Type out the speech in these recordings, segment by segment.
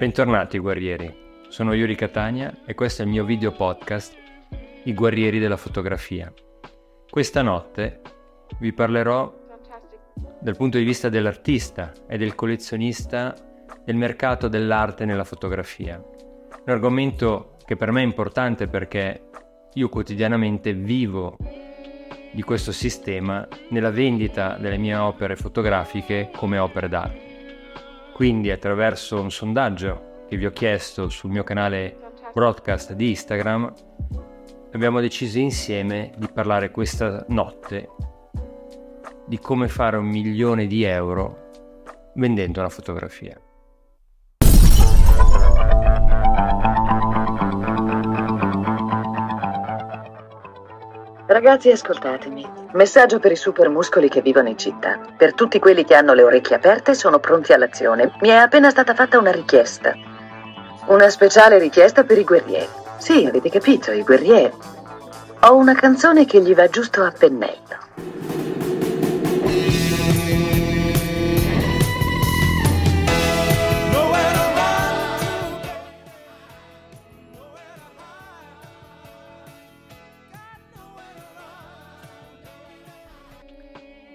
Bentornati guerrieri, sono Yuri Catania e questo è il mio video podcast I guerrieri della fotografia. Questa notte vi parlerò dal punto di vista dell'artista e del collezionista del mercato dell'arte nella fotografia. Un argomento che per me è importante perché io quotidianamente vivo di questo sistema nella vendita delle mie opere fotografiche come opere d'arte. Quindi attraverso un sondaggio che vi ho chiesto sul mio canale broadcast di Instagram abbiamo deciso insieme di parlare questa notte di come fare un milione di euro vendendo una fotografia. Ragazzi, ascoltatemi. Messaggio per i super muscoli che vivono in città. Per tutti quelli che hanno le orecchie aperte, sono pronti all'azione. Mi è appena stata fatta una richiesta. Una speciale richiesta per i guerrieri. Sì, avete capito, i guerrieri. Ho una canzone che gli va giusto a pennello.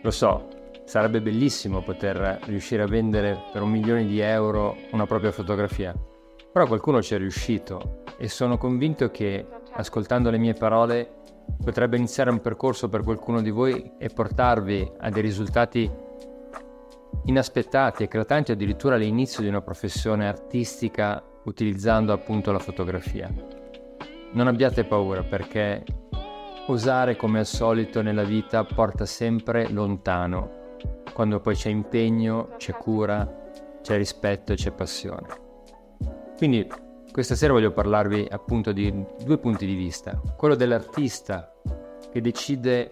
Lo so, sarebbe bellissimo poter riuscire a vendere per un milione di euro una propria fotografia, però qualcuno ci è riuscito e sono convinto che ascoltando le mie parole potrebbe iniziare un percorso per qualcuno di voi e portarvi a dei risultati inaspettati, eclatanti addirittura all'inizio di una professione artistica utilizzando appunto la fotografia. Non abbiate paura perché Osare come al solito nella vita porta sempre lontano, quando poi c'è impegno, c'è cura, c'è rispetto e c'è passione. Quindi questa sera voglio parlarvi appunto di due punti di vista. Quello dell'artista che decide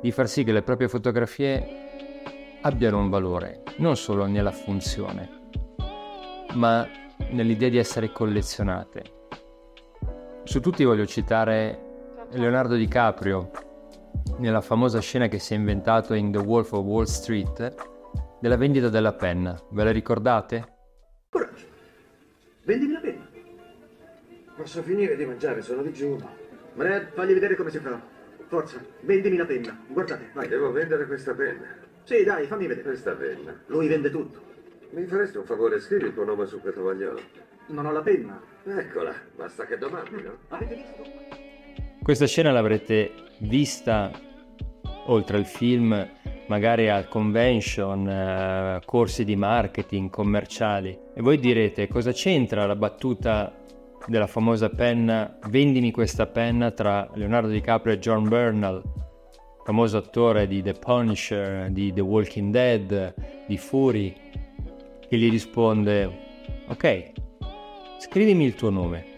di far sì che le proprie fotografie abbiano un valore, non solo nella funzione, ma nell'idea di essere collezionate. Su tutti voglio citare Leonardo DiCaprio nella famosa scena che si è inventato in The Wolf of Wall Street della vendita della penna. Ve la ricordate? Coraggio, vendimi la penna. Posso finire di mangiare, sono digiuno. Brad, fagli vedere come si fa. Forza, vendimi la penna. Guardate, vai. Devo vendere questa penna. Sì, dai, fammi vedere. Questa penna. Lui vende tutto. Mi faresti un favore, scrivi il tuo nome su quel tovagliolo. Non ho la penna. Eccola, basta che domandi, no? Avete visto? Questa scena l'avrete vista oltre al film, magari a convention, uh, corsi di marketing commerciali. E voi direte cosa c'entra la battuta della famosa penna Vendimi questa penna tra Leonardo DiCaprio e John Bernal, famoso attore di The Punisher, di The Walking Dead, di Fury, che gli risponde ok, scrivimi il tuo nome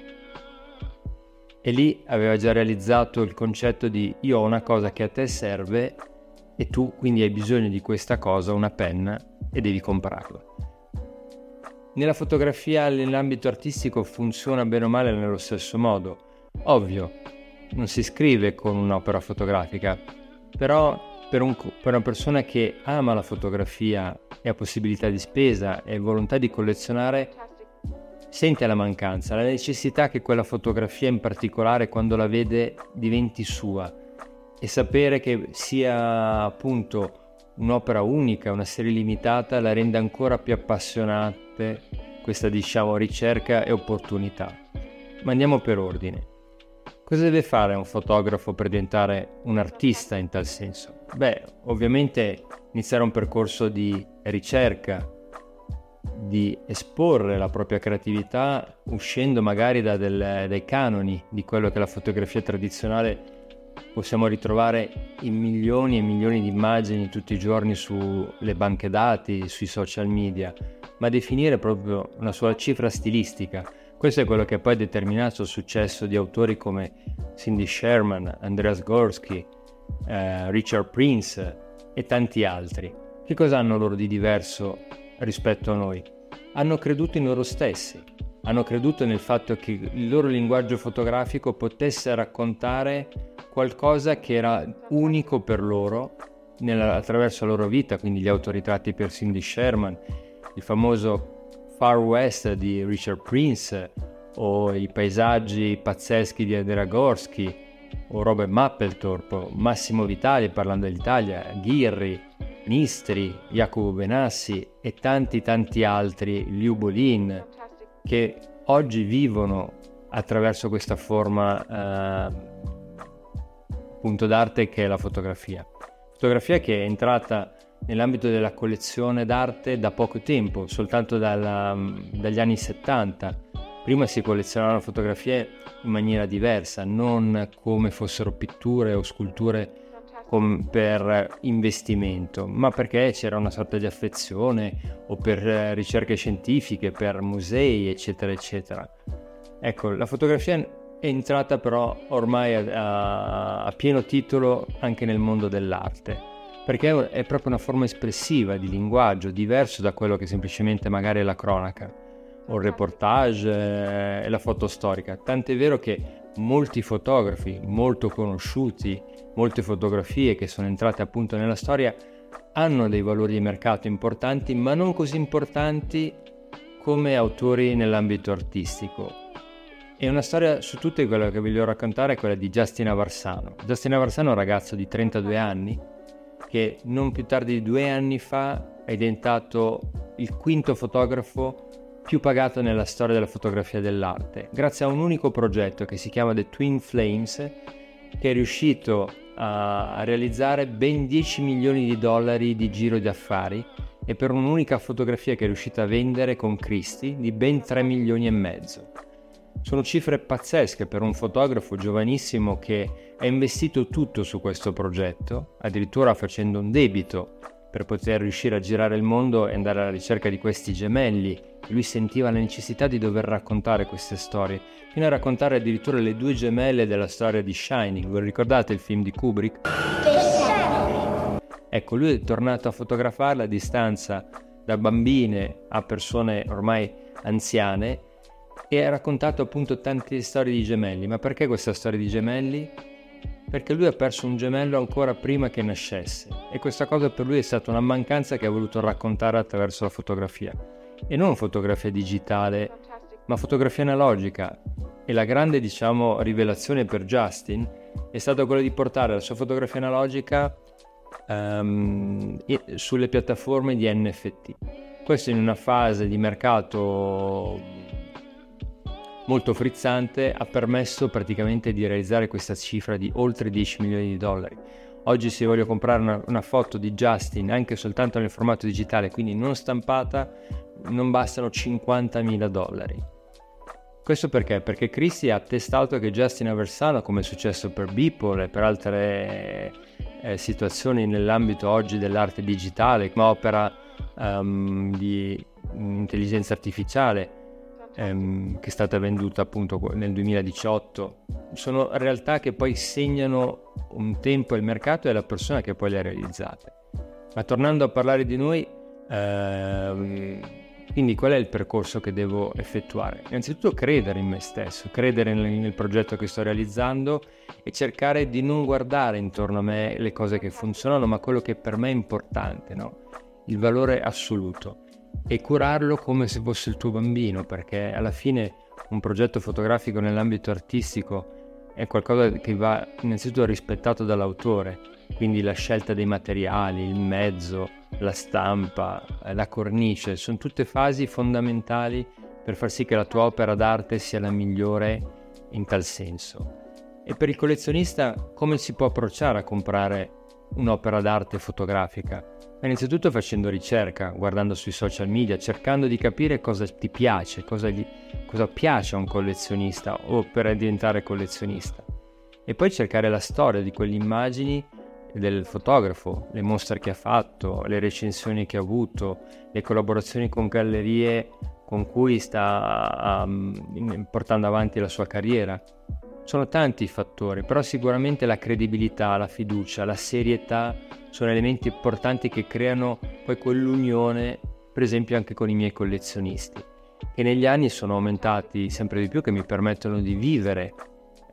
e lì aveva già realizzato il concetto di io ho una cosa che a te serve e tu quindi hai bisogno di questa cosa, una penna, e devi comprarla. Nella fotografia, nell'ambito artistico, funziona bene o male nello stesso modo. Ovvio, non si scrive con un'opera fotografica, però per, un, per una persona che ama la fotografia e ha possibilità di spesa e volontà di collezionare, sente la mancanza, la necessità che quella fotografia in particolare quando la vede diventi sua e sapere che sia appunto un'opera unica, una serie limitata, la rende ancora più appassionante questa diciamo ricerca e opportunità. Ma andiamo per ordine. Cosa deve fare un fotografo per diventare un artista in tal senso? Beh, ovviamente iniziare un percorso di ricerca, di esporre la propria creatività uscendo magari da del, dai canoni di quello che la fotografia tradizionale possiamo ritrovare in milioni e milioni di immagini tutti i giorni sulle banche dati, sui social media, ma definire proprio una sua cifra stilistica. Questo è quello che poi ha determinato il successo di autori come Cindy Sherman, Andreas Gorsky, eh, Richard Prince e tanti altri. Che cosa hanno loro di diverso rispetto a noi. Hanno creduto in loro stessi, hanno creduto nel fatto che il loro linguaggio fotografico potesse raccontare qualcosa che era unico per loro nella, attraverso la loro vita, quindi gli autoritratti per Cindy Sherman, il famoso Far West di Richard Prince o i paesaggi pazzeschi di Andrea Gorski o Robert Mapplethorpe, Massimo Vitali parlando dell'Italia, Ghirri, Nistri, Jacopo Benassi e tanti tanti altri, Liu Bolin, che oggi vivono attraverso questa forma eh, d'arte che è la fotografia. Fotografia che è entrata nell'ambito della collezione d'arte da poco tempo, soltanto dalla, dagli anni 70. Prima si collezionavano fotografie in maniera diversa, non come fossero pitture o sculture com- per investimento, ma perché c'era una sorta di affezione o per eh, ricerche scientifiche, per musei, eccetera, eccetera. Ecco, la fotografia è entrata però ormai a, a pieno titolo anche nel mondo dell'arte perché è proprio una forma espressiva di linguaggio diverso da quello che semplicemente magari è la cronaca o il reportage eh, e la foto storica. Tant'è vero che molti fotografi molto conosciuti, molte fotografie che sono entrate appunto nella storia hanno dei valori di mercato importanti, ma non così importanti come autori nell'ambito artistico. E una storia su tutte quella che voglio raccontare è quella di Justin Avarsano. Justin Avarsano è un ragazzo di 32 anni che non più tardi di due anni fa è diventato il quinto fotografo più pagato nella storia della fotografia dell'arte, grazie a un unico progetto che si chiama The Twin Flames, che è riuscito a, realizzare ben 10 milioni di dollari di giro di affari e per un'unica fotografia che è riuscita a vendere con Christie di ben 3 milioni e mezzo. Sono cifre pazzesche per un fotografo giovanissimo che ha investito tutto su questo progetto, addirittura facendo un debito per poter riuscire a girare il mondo e andare alla ricerca di questi gemelli. Lui sentiva la necessità di dover raccontare queste storie, fino a raccontare addirittura le due gemelle della storia di Shining. Vi ricordate il film di Kubrick? Ecco, lui è tornato a fotografarla a distanza da bambine a persone ormai anziane e ha raccontato appunto tante storie di gemelli. Ma perché questa storia di gemelli? Perché lui ha perso un gemello ancora prima che nascesse e questa cosa per lui è stata una mancanza che ha voluto raccontare attraverso la fotografia. E non fotografia digitale, ma fotografia analogica. E la grande, diciamo, rivelazione per Justin è stata quella di portare la sua fotografia analogica um, sulle piattaforme di NFT. Questo in una fase di mercato molto frizzante ha permesso praticamente di realizzare questa cifra di oltre 10 milioni di dollari. Oggi se voglio comprare una, una, foto di Justin anche soltanto nel formato digitale, quindi non stampata, non bastano 50.000 dollari. Questo perché? Perché Christie ha attestato che Justin Aversano, come è successo per Beeple e per altre eh, situazioni nell'ambito oggi dell'arte digitale, come opera um, di intelligenza artificiale, ehm, che è stata venduta appunto nel 2018, sono realtà che poi segnano un tempo il mercato e la persona che poi le ha realizzate. Ma tornando a parlare di noi, ehm, quindi qual è il percorso che devo effettuare? Innanzitutto credere in me stesso, credere nel, nel, progetto che sto realizzando e cercare di non guardare intorno a me le cose che funzionano, ma quello che per me è importante, no? il valore assoluto e curarlo come se fosse il tuo bambino, perché alla fine un progetto fotografico nell'ambito artistico è qualcosa che va innanzitutto rispettato dall'autore, quindi la scelta dei materiali, il mezzo, la stampa, la cornice, sono tutte fasi fondamentali per far sì che la tua opera d'arte sia la migliore in tal senso. E per il collezionista come si può approcciare a comprare un'opera d'arte fotografica? innanzitutto facendo ricerca, guardando sui social media, cercando di capire cosa ti piace, cosa, gli, cosa piace a un collezionista o per diventare collezionista. E poi cercare la storia di quelle immagini del fotografo, le mostre che ha fatto, le recensioni che ha avuto, le collaborazioni con gallerie con cui sta um, portando avanti la sua carriera. Sono tanti i fattori, però sicuramente la credibilità, la fiducia, la serietà sono elementi importanti che creano poi quell'unione, per esempio anche con i miei collezionisti, che negli anni sono aumentati sempre di più, che mi permettono di vivere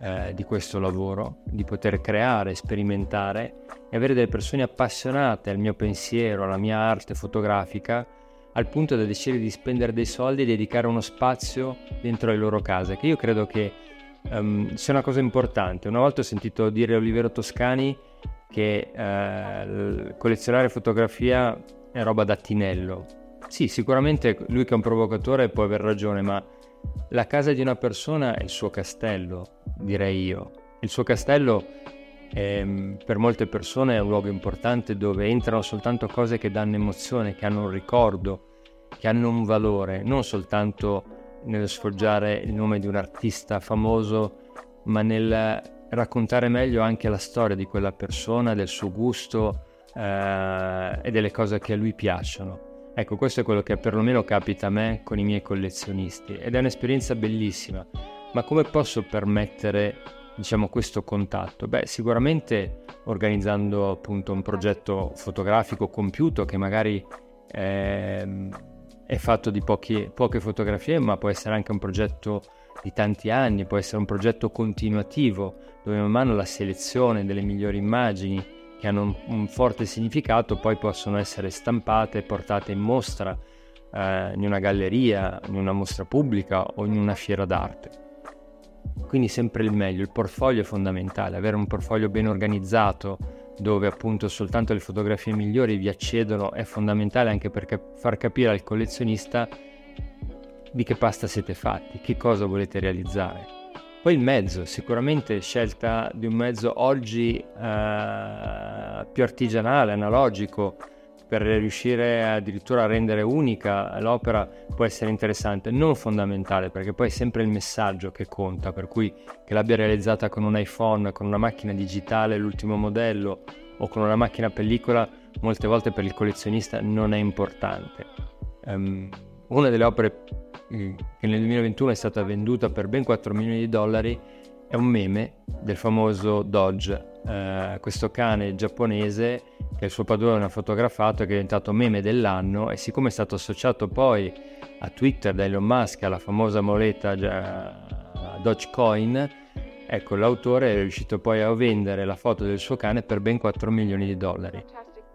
eh, di questo lavoro, di poter creare, sperimentare e avere delle persone appassionate al mio pensiero, alla mia arte fotografica, al punto da decidere di spendere dei soldi e dedicare uno spazio dentro le loro case, che io credo che um, sia una cosa importante. Una volta ho sentito dire Olivero Toscani che uh, collezionare fotografia è roba da tinello. Sì, sicuramente lui che è un provocatore può aver ragione, ma la casa di una persona è il suo castello, direi io. Il suo castello è, mm, per molte persone è un luogo importante dove entrano soltanto cose che danno emozione, che hanno un ricordo, che hanno un valore, non soltanto nello sfoggiare il nome di un artista famoso, ma nel raccontare meglio anche la storia di quella persona, del suo gusto eh, e delle cose che a lui piacciono. Ecco, questo è quello che perlomeno capita a me con i miei collezionisti ed è un'esperienza bellissima. Ma come posso permettere, diciamo, questo contatto? Beh, sicuramente organizzando appunto un progetto fotografico compiuto che magari eh, è fatto di pochi, poche fotografie, ma può essere anche un progetto di tanti anni, può essere un progetto continuativo, dove man mano la selezione delle migliori immagini che hanno un, un forte significato poi possono essere stampate e portate in mostra eh, in una galleria, in una mostra pubblica o in una fiera d'arte. Quindi sempre il meglio, il portfolio è fondamentale, avere un portfolio ben organizzato dove appunto soltanto le fotografie migliori vi accedono è fondamentale anche per cap- far capire al collezionista di che pasta siete fatti, che cosa volete realizzare. Poi il mezzo, sicuramente scelta di un mezzo oggi eh, più artigianale, analogico, per riuscire addirittura a rendere unica l'opera può essere interessante, non fondamentale perché poi è sempre il messaggio che conta, per cui che l'abbia realizzata con un iPhone, con una macchina digitale, l'ultimo modello o con una macchina pellicola, molte volte per il collezionista non è importante. Um, una delle opere che nel 2021 è stata venduta per ben 4 milioni di dollari, è un meme del famoso Dodge, eh, questo cane giapponese che il suo padrone ha fotografato e che è diventato meme dell'anno e siccome è stato associato poi a Twitter da Elon Musk alla famosa moneta Dogecoin, ecco l'autore è riuscito poi a vendere la foto del suo cane per ben 4 milioni di dollari.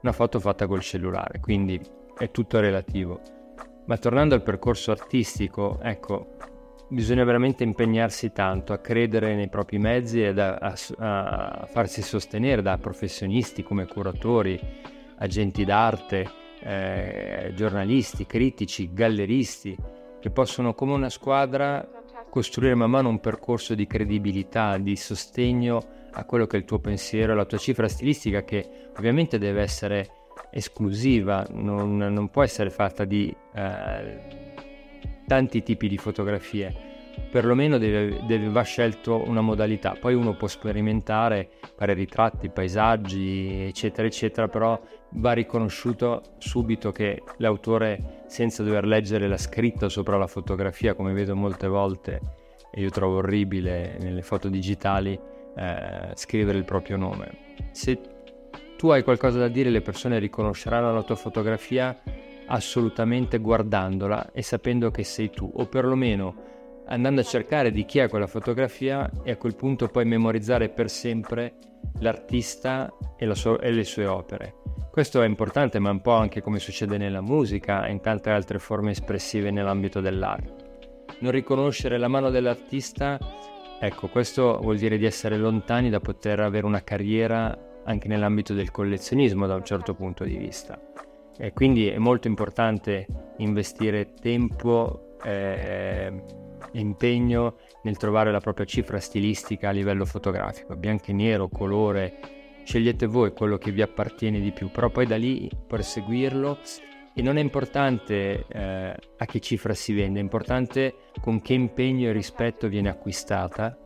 Una foto fatta col cellulare, quindi è tutto relativo. Ma tornando al percorso artistico, ecco, bisogna veramente impegnarsi tanto a credere nei propri mezzi e a, a, a farsi sostenere da professionisti come curatori, agenti d'arte, eh, giornalisti, critici, galleristi, che possono come una squadra costruire man mano un percorso di credibilità, di sostegno a quello che è il tuo pensiero, la tua cifra stilistica che ovviamente deve essere esclusiva, non, non può essere fatta di eh, tanti tipi di fotografie, perlomeno deve, deve, va scelto una modalità, poi uno può sperimentare, fare ritratti, paesaggi, eccetera, eccetera, però va riconosciuto subito che l'autore, senza dover leggere la scritta sopra la fotografia, come vedo molte volte, e io trovo orribile nelle foto digitali, eh, scrivere il proprio nome. Se tu hai qualcosa da dire, le persone riconosceranno la tua fotografia assolutamente guardandola e sapendo che sei tu, o perlomeno andando a cercare di chi è quella fotografia e a quel punto poi memorizzare per sempre l'artista e, sua, e le sue opere. Questo è importante, ma un po' anche come succede nella musica e in tante altre forme espressive nell'ambito dell'arte. Non riconoscere la mano dell'artista, ecco, questo vuol dire di essere lontani da poter avere una carriera anche nell'ambito del collezionismo da un certo punto di vista. E quindi è molto importante investire tempo e impegno nel trovare la propria cifra stilistica a livello fotografico, bianco e nero, colore, scegliete voi quello che vi appartiene di più, però poi da lì perseguirlo. E non è importante eh, a che cifra si vende, è importante con che impegno e rispetto viene acquistata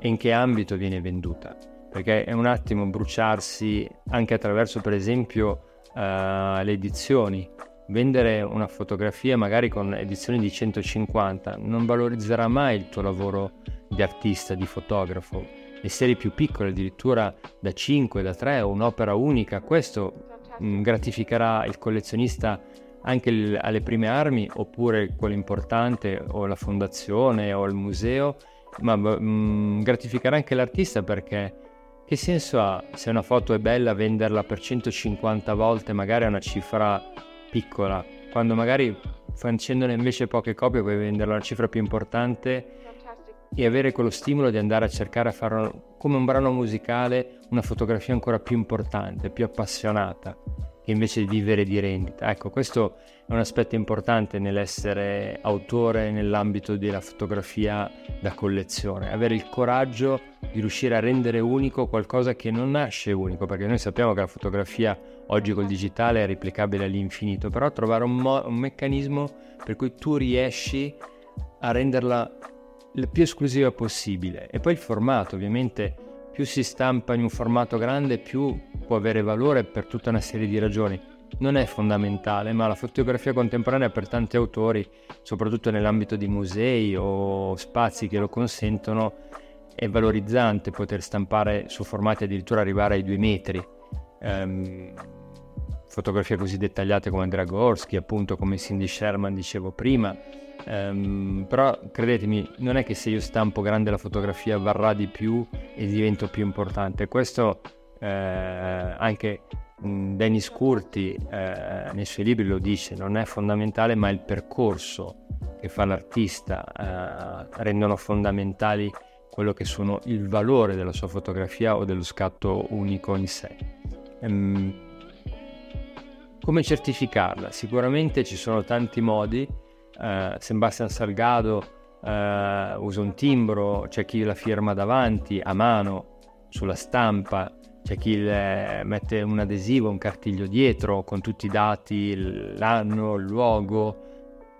e in che ambito viene venduta. Perché è un attimo bruciarsi anche attraverso per esempio le edizioni. Vendere una fotografia magari con edizioni di 150 non valorizzerà mai il tuo lavoro di artista, di fotografo. Le serie più piccole, addirittura da 5, da 3 o un'opera unica, questo mh, mm, gratificherà il collezionista anche il, alle prime armi oppure quello importante o la fondazione o il museo, ma mh, mm, gratificherà anche l'artista perché che senso ha se una foto è bella venderla per 150 volte magari a una cifra piccola? Quando magari facendone invece poche copie puoi venderla a una cifra più importante e avere quello stimolo di andare a cercare a fare come un brano musicale una fotografia ancora più importante, più appassionata, invece di vivere di rendita. Ecco, questo è un aspetto importante nell'essere autore nell'ambito della fotografia da collezione, avere il coraggio di riuscire a rendere unico qualcosa che non nasce unico, perché noi sappiamo che la fotografia oggi col digitale è replicabile all'infinito, però trovare un, mo- un meccanismo per cui tu riesci a renderla il più esclusiva possibile. E poi il formato, ovviamente, più si stampa in un formato grande, più può avere valore per tutta una serie di ragioni. Non è fondamentale, ma la fotografia contemporanea per tanti autori, soprattutto nell'ambito di musei o spazi che lo consentono, è valorizzante poter stampare su formati addirittura arrivare ai due metri. Um, fotografie così dettagliate come Dragorski, appunto come Cindy Sherman dicevo prima, Um, però credetemi, non è che se io stampo grande la fotografia varrà di più e divento più importante. Questo eh, anche mh, Dennis Curti eh, nei suoi libri lo dice, non è fondamentale, ma il percorso che fa l'artista eh, rendono fondamentali quello che sono il valore della sua fotografia o dello scatto unico in sé. Um, come certificarla? Sicuramente ci sono tanti modi eh, Sebastian Salgado eh, usa un timbro, c'è chi la firma davanti a mano sulla stampa, c'è chi mette un adesivo, un cartiglio dietro con tutti i dati, l'anno, il luogo.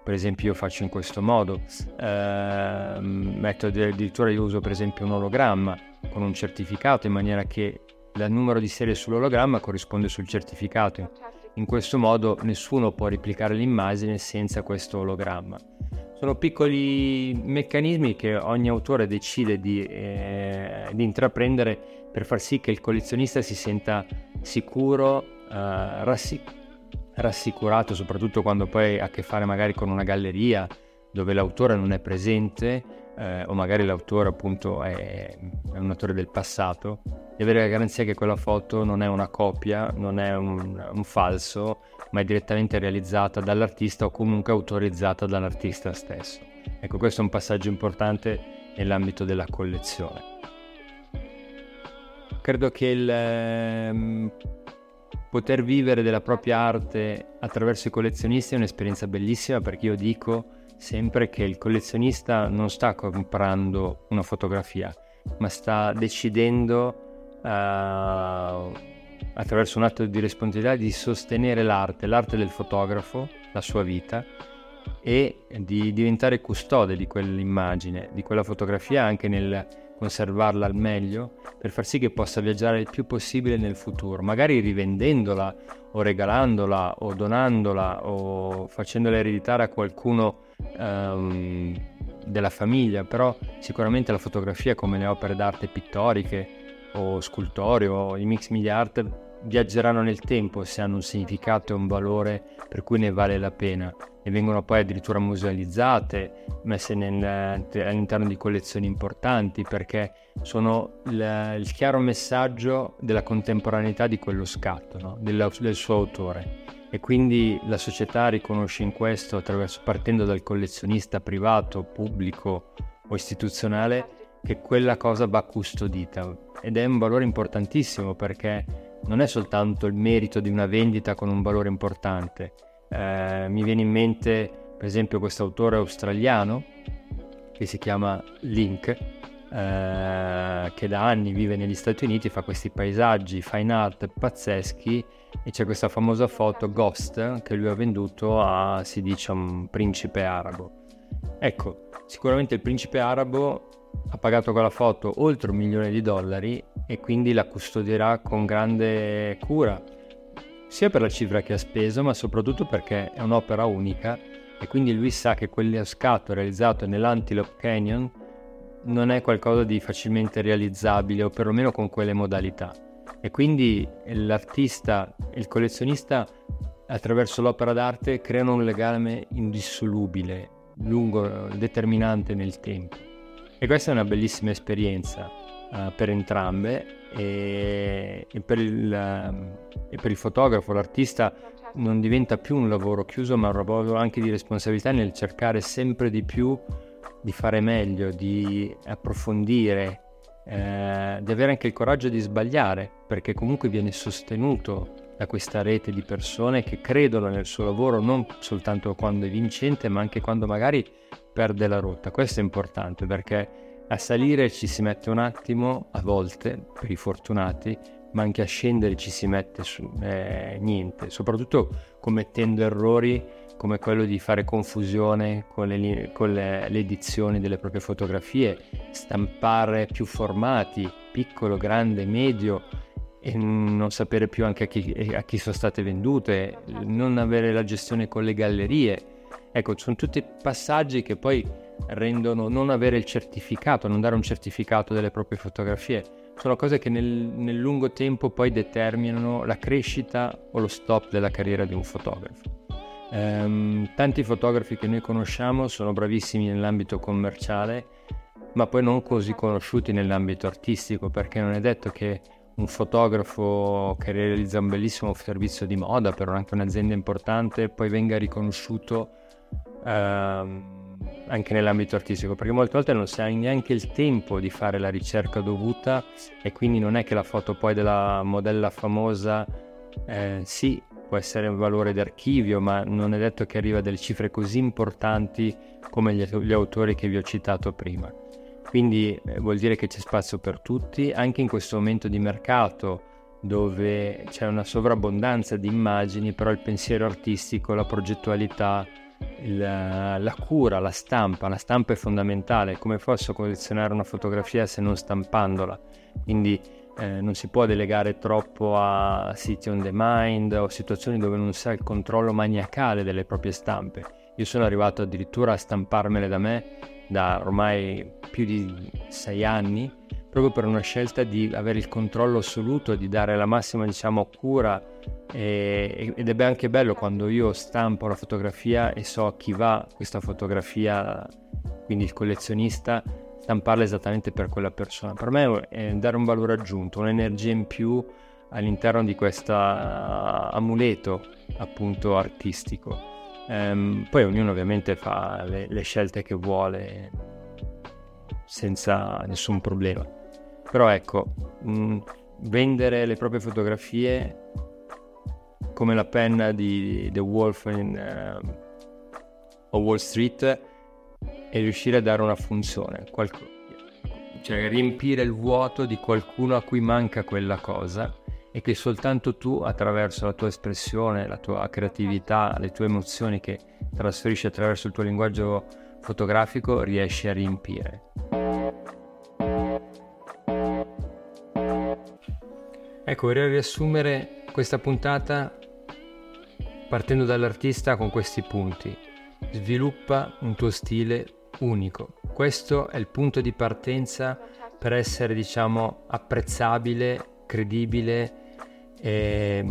Per esempio io faccio in questo modo, eh, metto addirittura io uso per esempio un ologramma con un certificato in maniera che il numero di serie sull'ologramma corrisponde sul certificato in questo modo nessuno può replicare l'immagine senza questo ologramma. Sono piccoli meccanismi che ogni autore decide di, eh, di intraprendere per far sì che il collezionista si senta sicuro, eh, rassic- rassicurato, soprattutto quando poi ha a che fare magari con una galleria dove l'autore non è presente eh, o magari l'autore appunto è, è, un autore del passato, di avere la garanzia che quella foto non è una copia, non è un, un falso, ma è direttamente realizzata dall'artista o comunque autorizzata dall'artista stesso. Ecco, questo è un passaggio importante nell'ambito della collezione. Credo che il eh, poter vivere della propria arte attraverso i collezionisti è un'esperienza bellissima perché io dico sempre che il collezionista non sta comprando una fotografia, ma sta decidendo uh, attraverso un atto di responsabilità di sostenere l'arte, l'arte del fotografo, la sua vita e di diventare custode di quell'immagine, di quella fotografia anche nel conservarla al meglio per far sì che possa viaggiare il più possibile nel futuro, magari rivendendola o regalandola o donandola o facendola ereditare a qualcuno um, della famiglia, però sicuramente la fotografia come le opere d'arte pittoriche o scultori o i mix media art viaggeranno nel tempo se hanno un significato e un valore per cui ne vale la pena e vengono poi addirittura musealizzate, messe nel, all'interno di collezioni importanti perché sono il, il, chiaro messaggio della contemporaneità di quello scatto, no? del, del suo autore e quindi la società riconosce in questo, partendo dal collezionista privato, pubblico o istituzionale, che quella cosa va custodita ed è un valore importantissimo perché non è soltanto il merito di una vendita con un valore importante. Eh, mi viene in mente per esempio questo autore australiano che si chiama Link, eh, che da anni vive negli Stati Uniti, fa questi paesaggi fine art pazzeschi e c'è questa famosa foto Ghost che lui ha venduto a, si dice, un principe arabo. Ecco, sicuramente il principe arabo ha pagato quella foto oltre un milione di dollari e quindi la custodierà con grande cura, sia per la cifra che ha speso, ma soprattutto perché è un'opera unica e quindi lui sa che quello scatto realizzato nell'Antelope Canyon non è qualcosa di facilmente realizzabile o perlomeno con quelle modalità e quindi l'artista e il collezionista attraverso l'opera d'arte creano un legame indissolubile, lungo, determinante nel tempo. E questa è una bellissima esperienza uh, per entrambe e, e, per il, uh, e, per il, fotografo, l'artista non diventa più un lavoro chiuso, ma un lavoro anche di responsabilità nel cercare sempre di più di fare meglio, di approfondire, eh, di avere anche il coraggio di sbagliare, perché comunque viene sostenuto da questa rete di persone che credono nel suo lavoro non soltanto quando è vincente, ma anche quando magari perde la rotta. Questo è importante perché a salire ci si mette un attimo, a volte, per i fortunati, ma anche a scendere ci si mette su, eh, niente, soprattutto commettendo errori come quello di fare confusione con, le, con le, le edizioni delle proprie fotografie, stampare più formati, piccolo, grande, medio, e non sapere più anche a chi, a chi, sono state vendute, non avere la gestione con le gallerie. Ecco, sono tutti passaggi che poi rendono non avere il certificato, non dare un certificato delle proprie fotografie, sono cose che nel, nel lungo tempo poi determinano la crescita o lo stop della carriera di un fotografo. Um, tanti fotografi che noi conosciamo sono bravissimi nell'ambito commerciale, ma poi non così conosciuti nell'ambito artistico, perché non è detto che un fotografo che realizza un bellissimo servizio di moda per anche un'azienda importante poi venga riconosciuto uh, anche nell'ambito artistico, perché molte volte non si ha neanche il tempo di fare la ricerca dovuta e quindi non è che la foto poi della modella famosa eh, sì, può essere un valore d'archivio, ma non è detto che arriva a delle cifre così importanti come gli, gli autori che vi ho citato prima. Quindi eh, vuol dire che c'è spazio per tutti, anche in questo momento di mercato dove c'è una sovrabbondanza di immagini, però il pensiero artistico, la progettualità, il, la cura, la stampa. La stampa è fondamentale. Come posso collezionare una fotografia se non stampandola? Quindi eh, non si può delegare troppo a siti on demand o situazioni dove non si ha il controllo maniacale delle proprie stampe. Io sono arrivato addirittura a stamparmele da me da ormai più di sei anni proprio per una scelta di avere il controllo assoluto, di dare la massima diciamo, cura e, ed è anche bello quando io stampo la fotografia e so a chi va questa fotografia, quindi il collezionista, stamparla esattamente per quella persona. Per me è dare un valore aggiunto, un'energia in più all'interno di questo amuleto appunto artistico. Ehm, poi ognuno ovviamente fa le, le scelte che vuole senza nessun problema. Però ecco, mh, mm, vendere le proprie fotografie come la penna di The Wolf in, uh, Wall Street e riuscire a dare una funzione, qualco- cioè riempire il vuoto di qualcuno a cui manca quella cosa e che soltanto tu attraverso la tua espressione, la tua creatività, le tue emozioni che trasferisci attraverso il tuo linguaggio fotografico riesci a riempire. Ecco, vorrei riassumere questa puntata partendo dall'artista con questi punti. Sviluppa un tuo stile unico. Questo è il punto di partenza per essere, diciamo, apprezzabile, credibile eh,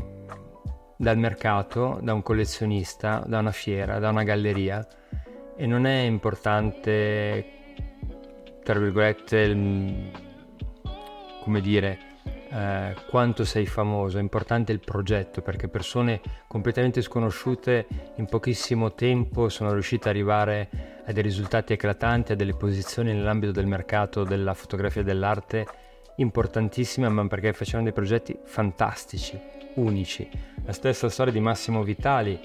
dal mercato, da un collezionista, da una fiera, da una galleria. E non è importante, tra virgolette, come dire, eh, quanto sei famoso, è importante il progetto perché persone completamente sconosciute in pochissimo tempo sono riuscite ad arrivare a dei risultati eclatanti, a delle posizioni nell'ambito del mercato della fotografia e dell'arte importantissime, ma perché facevano dei progetti fantastici, unici. La stessa storia di Massimo Vitali,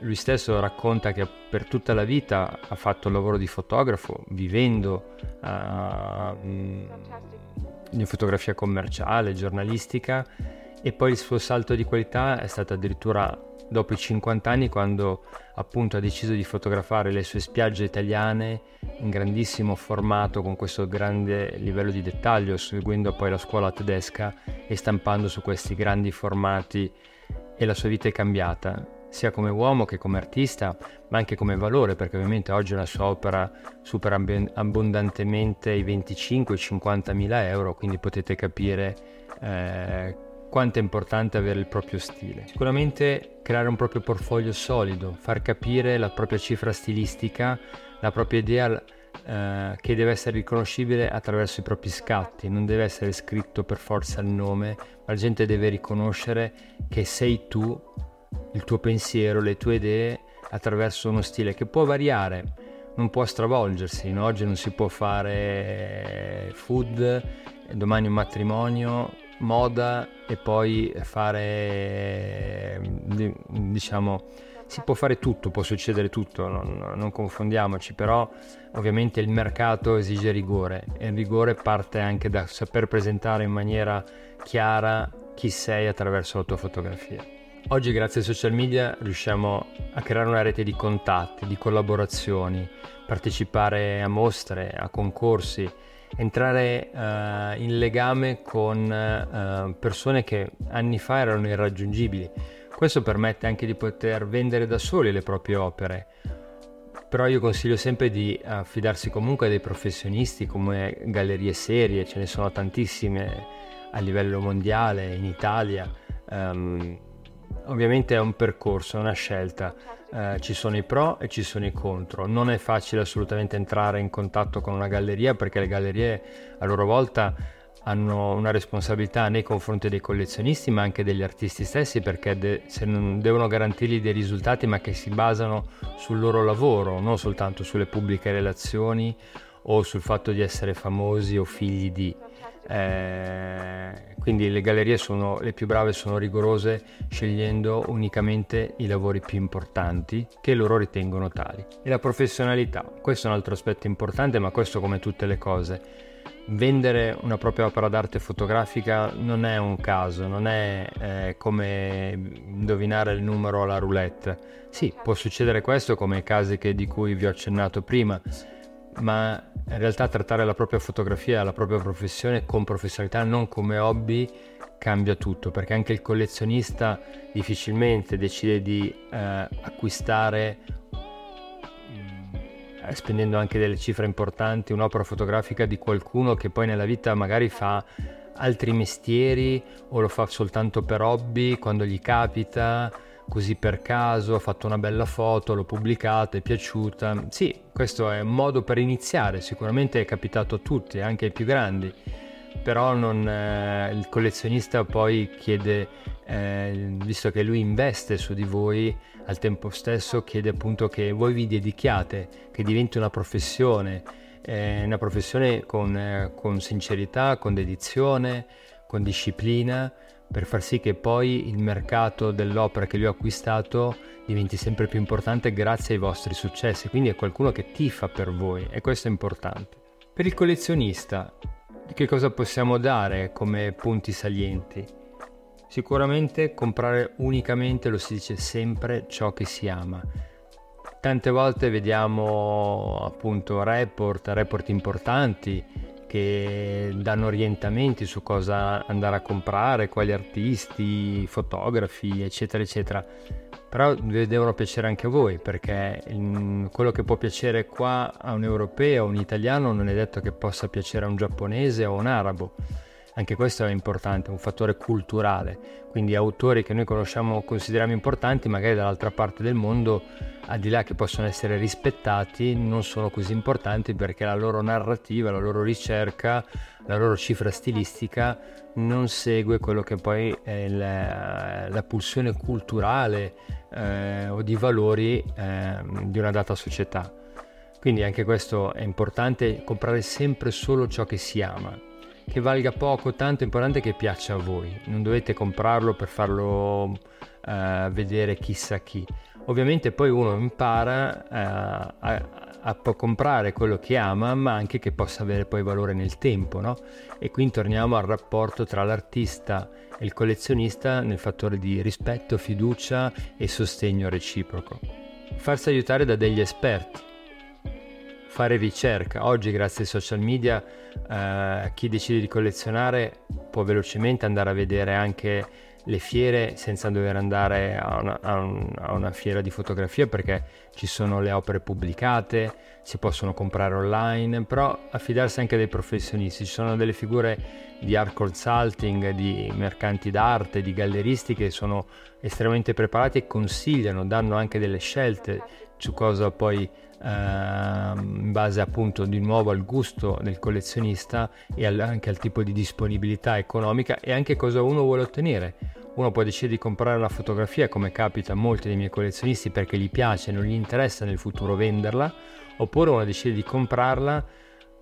lui stesso racconta che per tutta la vita ha fatto il lavoro di fotografo, vivendo uh, di fotografia commerciale, giornalistica e poi il suo salto di qualità è stato addirittura dopo i 50 anni quando appunto ha deciso di fotografare le sue spiagge italiane in grandissimo formato con questo grande livello di dettaglio, seguendo poi la scuola tedesca e stampando su questi grandi formati e la sua vita è cambiata sia come uomo che come artista, ma anche come valore, perché ovviamente oggi la sua opera supera abbondantemente i 25-50 mila euro, quindi potete capire eh, quanto è importante avere il proprio stile. Sicuramente creare un proprio portfolio solido, far capire la propria cifra stilistica, la propria idea eh, che deve essere riconoscibile attraverso i propri scatti, non deve essere scritto per forza il nome, ma la gente deve riconoscere che sei tu il tuo pensiero, le tue idee attraverso uno stile che può variare, non può stravolgersi. No? Oggi non si può fare food, domani un matrimonio, moda e poi fare, diciamo, si può fare tutto, può succedere tutto, non, non, confondiamoci, però ovviamente il mercato esige rigore e il rigore parte anche da saper presentare in maniera chiara chi sei attraverso la tua fotografia. Oggi grazie ai social media riusciamo a creare una rete di contatti, di collaborazioni, partecipare a mostre, a concorsi, entrare uh, in legame con uh, persone che anni fa erano irraggiungibili. Questo permette anche di poter vendere da soli le proprie opere. Però io consiglio sempre di affidarsi comunque a dei professionisti come gallerie serie, ce ne sono tantissime a livello mondiale, in Italia. Um, ovviamente è un percorso, è una scelta, eh, ci sono i pro e ci sono i contro. Non è facile assolutamente entrare in contatto con una galleria perché le gallerie a loro volta hanno una responsabilità nei confronti dei collezionisti ma anche degli artisti stessi perché de- devono garantirgli dei risultati ma che si basano sul loro lavoro, non soltanto sulle pubbliche relazioni o sul fatto di essere famosi o figli di. Eh, quindi le gallerie sono le più brave, sono rigorose scegliendo unicamente i lavori più importanti che loro ritengono tali. E la professionalità, questo è un altro aspetto importante, ma questo come tutte le cose. Vendere una propria opera d'arte fotografica non è un caso, non è eh, come indovinare il numero alla roulette. Sì, può succedere questo come i casi che, di cui vi ho accennato prima, ma in realtà trattare la propria fotografia, la propria professione con professionalità, non come hobby, cambia tutto, perché anche il collezionista difficilmente decide di eh, acquistare, mm, spendendo anche delle cifre importanti, un'opera fotografica di qualcuno che poi nella vita magari fa altri mestieri o lo fa soltanto per hobby quando gli capita così per caso, ho fatto una bella foto, l'ho pubblicata, è piaciuta. Sì, questo è un modo per iniziare, sicuramente è capitato a tutti, anche ai più grandi, però non, eh, il collezionista poi chiede, eh, visto che lui investe su di voi, al tempo stesso chiede appunto che voi vi dedichiate, che diventi una professione, eh, una professione con, eh, con sincerità, con dedizione, con disciplina per far sì che poi il mercato dell'opera che lui ha acquistato diventi sempre più importante grazie ai vostri successi, quindi è qualcuno che tifa per voi e questo è importante. Per il collezionista, che cosa possiamo dare come punti salienti? Sicuramente comprare unicamente, lo si dice sempre, ciò che si ama. Tante volte vediamo appunto report, report importanti che danno orientamenti su cosa andare a comprare, quali artisti, fotografi, eccetera, eccetera. Però devono piacere anche a voi, perché quello che può piacere qua a un europeo, a un italiano, non è detto che possa piacere a un giapponese o a un arabo. Anche questo è importante, un fattore culturale. Quindi autori che noi conosciamo, consideriamo importanti, magari dall'altra parte del mondo al di là che possono essere rispettati, non sono così importanti perché la loro narrativa, la loro ricerca, la loro cifra stilistica non segue quello che poi è la, la pulsione culturale eh, o di valori eh, di una data società. Quindi anche questo è importante, comprare sempre solo ciò che si ama, che valga poco, tanto è importante che piaccia a voi, non dovete comprarlo per farlo eh, vedere chissà chi Ovviamente poi uno impara eh, a, a, comprare quello che ama, ma anche che possa avere poi valore nel tempo, no? E qui torniamo al rapporto tra l'artista e il collezionista nel fattore di rispetto, fiducia e sostegno reciproco. Farsi aiutare da degli esperti, fare ricerca. Oggi grazie ai social media eh, chi decide di collezionare può velocemente andare a vedere anche le fiere senza dover andare a una, a, un, a una, fiera di fotografia perché ci sono le opere pubblicate, si possono comprare online, però affidarsi anche dei professionisti, ci sono delle figure di art consulting, di mercanti d'arte, di galleristi che sono estremamente preparati e consigliano, danno anche delle scelte su cosa poi in base appunto di nuovo al gusto del collezionista e al, anche al tipo di disponibilità economica e anche cosa uno vuole ottenere. Uno può decidere di comprare una fotografia come capita a molti dei miei collezionisti perché gli piace e non gli interessa nel futuro venderla, oppure uno decide di comprarla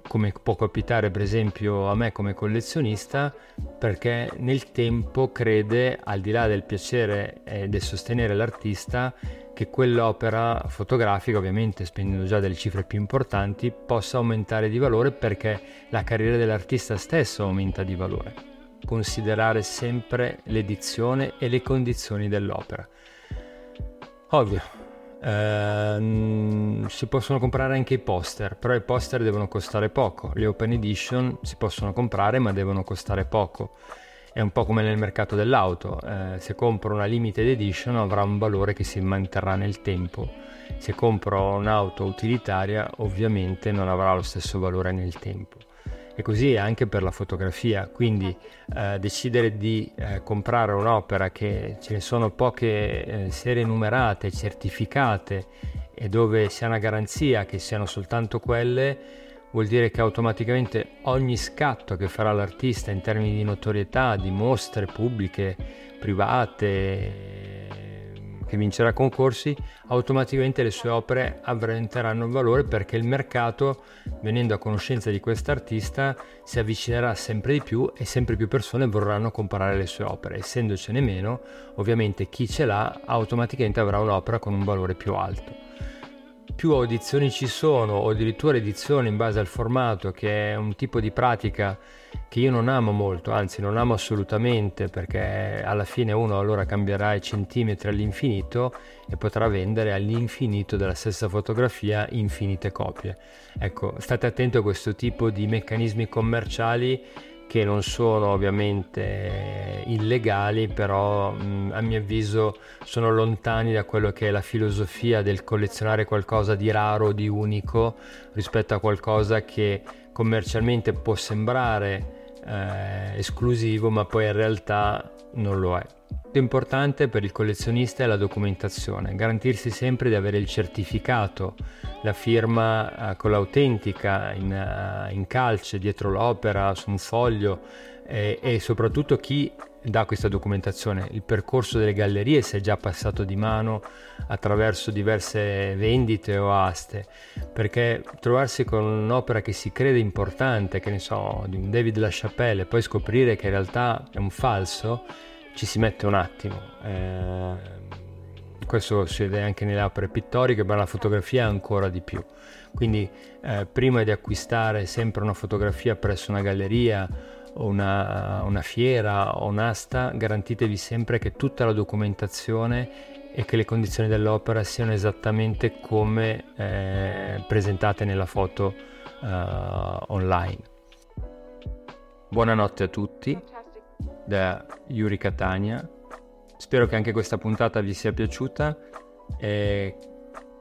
come può capitare per esempio a me come collezionista, perché nel tempo crede, al di là del piacere e del sostenere l'artista, che quell'opera fotografica, ovviamente spendendo già delle cifre più importanti, possa aumentare di valore perché la carriera dell'artista stesso aumenta di valore. Considerare sempre l'edizione e le condizioni dell'opera. Ovvio, Uh, si possono comprare anche i poster, però i poster devono costare poco. Le open edition si possono comprare ma devono costare poco. È un po' come nel mercato dell'auto, uh, se compro una limited edition avrà un valore che si manterrà nel tempo. Se compro un'auto utilitaria ovviamente non avrà lo stesso valore nel tempo e così è anche per la fotografia, quindi eh, decidere di eh, comprare un'opera che ce ne sono poche eh, serie numerate, certificate e dove si ha una garanzia che siano soltanto quelle, vuol dire che automaticamente ogni scatto che farà l'artista in termini di notorietà, di mostre pubbliche, private, che vincerà concorsi, automaticamente le sue opere aumenteranno valore perché il mercato, venendo a conoscenza di quest'artista, si avvicinerà sempre di più e sempre più persone vorranno comprare le sue opere. Essendocene meno, ovviamente chi ce l'ha automaticamente avrà un'opera con un valore più alto più audizioni ci sono o addirittura edizioni in base al formato che è un tipo di pratica che io non amo molto, anzi non amo assolutamente perché alla fine uno allora cambierà i centimetri all'infinito e potrà vendere all'infinito della stessa fotografia infinite copie. Ecco, state attenti a questo tipo di meccanismi commerciali che non sono ovviamente illegali, però a mio avviso sono lontani da quello che è la filosofia del collezionare qualcosa di raro, di unico, rispetto a qualcosa che commercialmente può sembrare eh, esclusivo, ma poi in realtà non lo è. Importante per il collezionista è la documentazione, garantirsi sempre di avere il certificato, la firma eh, con l'autentica in, uh, in, calce dietro l'opera, su un foglio eh, e soprattutto chi dà questa documentazione, il percorso delle gallerie se è già passato di mano attraverso diverse vendite o aste, perché trovarsi con un'opera che si crede importante, che ne so, di un David LaChapelle e poi scoprire che in realtà è un falso, ci si mette un attimo. Eh, questo si vede anche nelle opere pittoriche, ma la fotografia ancora di più. Quindi eh, prima di acquistare sempre una fotografia presso una galleria o una, una fiera o un'asta, garantitevi sempre che tutta la documentazione e che le condizioni dell'opera siano esattamente come eh, presentate nella foto eh, online. Buonanotte a tutti da Yuri Catania. Spero che anche questa puntata vi sia piaciuta e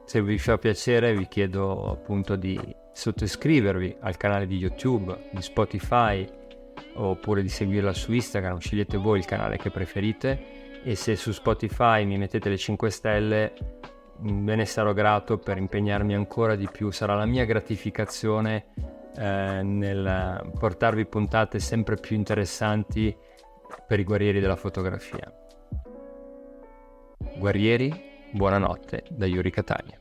se vi fa piacere vi chiedo appunto di sottoscrivervi al canale di YouTube, di Spotify oppure di seguirla su Instagram, scegliete voi il canale che preferite e se su Spotify mi mettete le 5 stelle ve ne sarò grato per impegnarmi ancora di più, sarà la mia gratificazione eh, nel portarvi puntate sempre più interessanti per i guerrieri della fotografia. Guerrieri, buonanotte da Yuri Catania.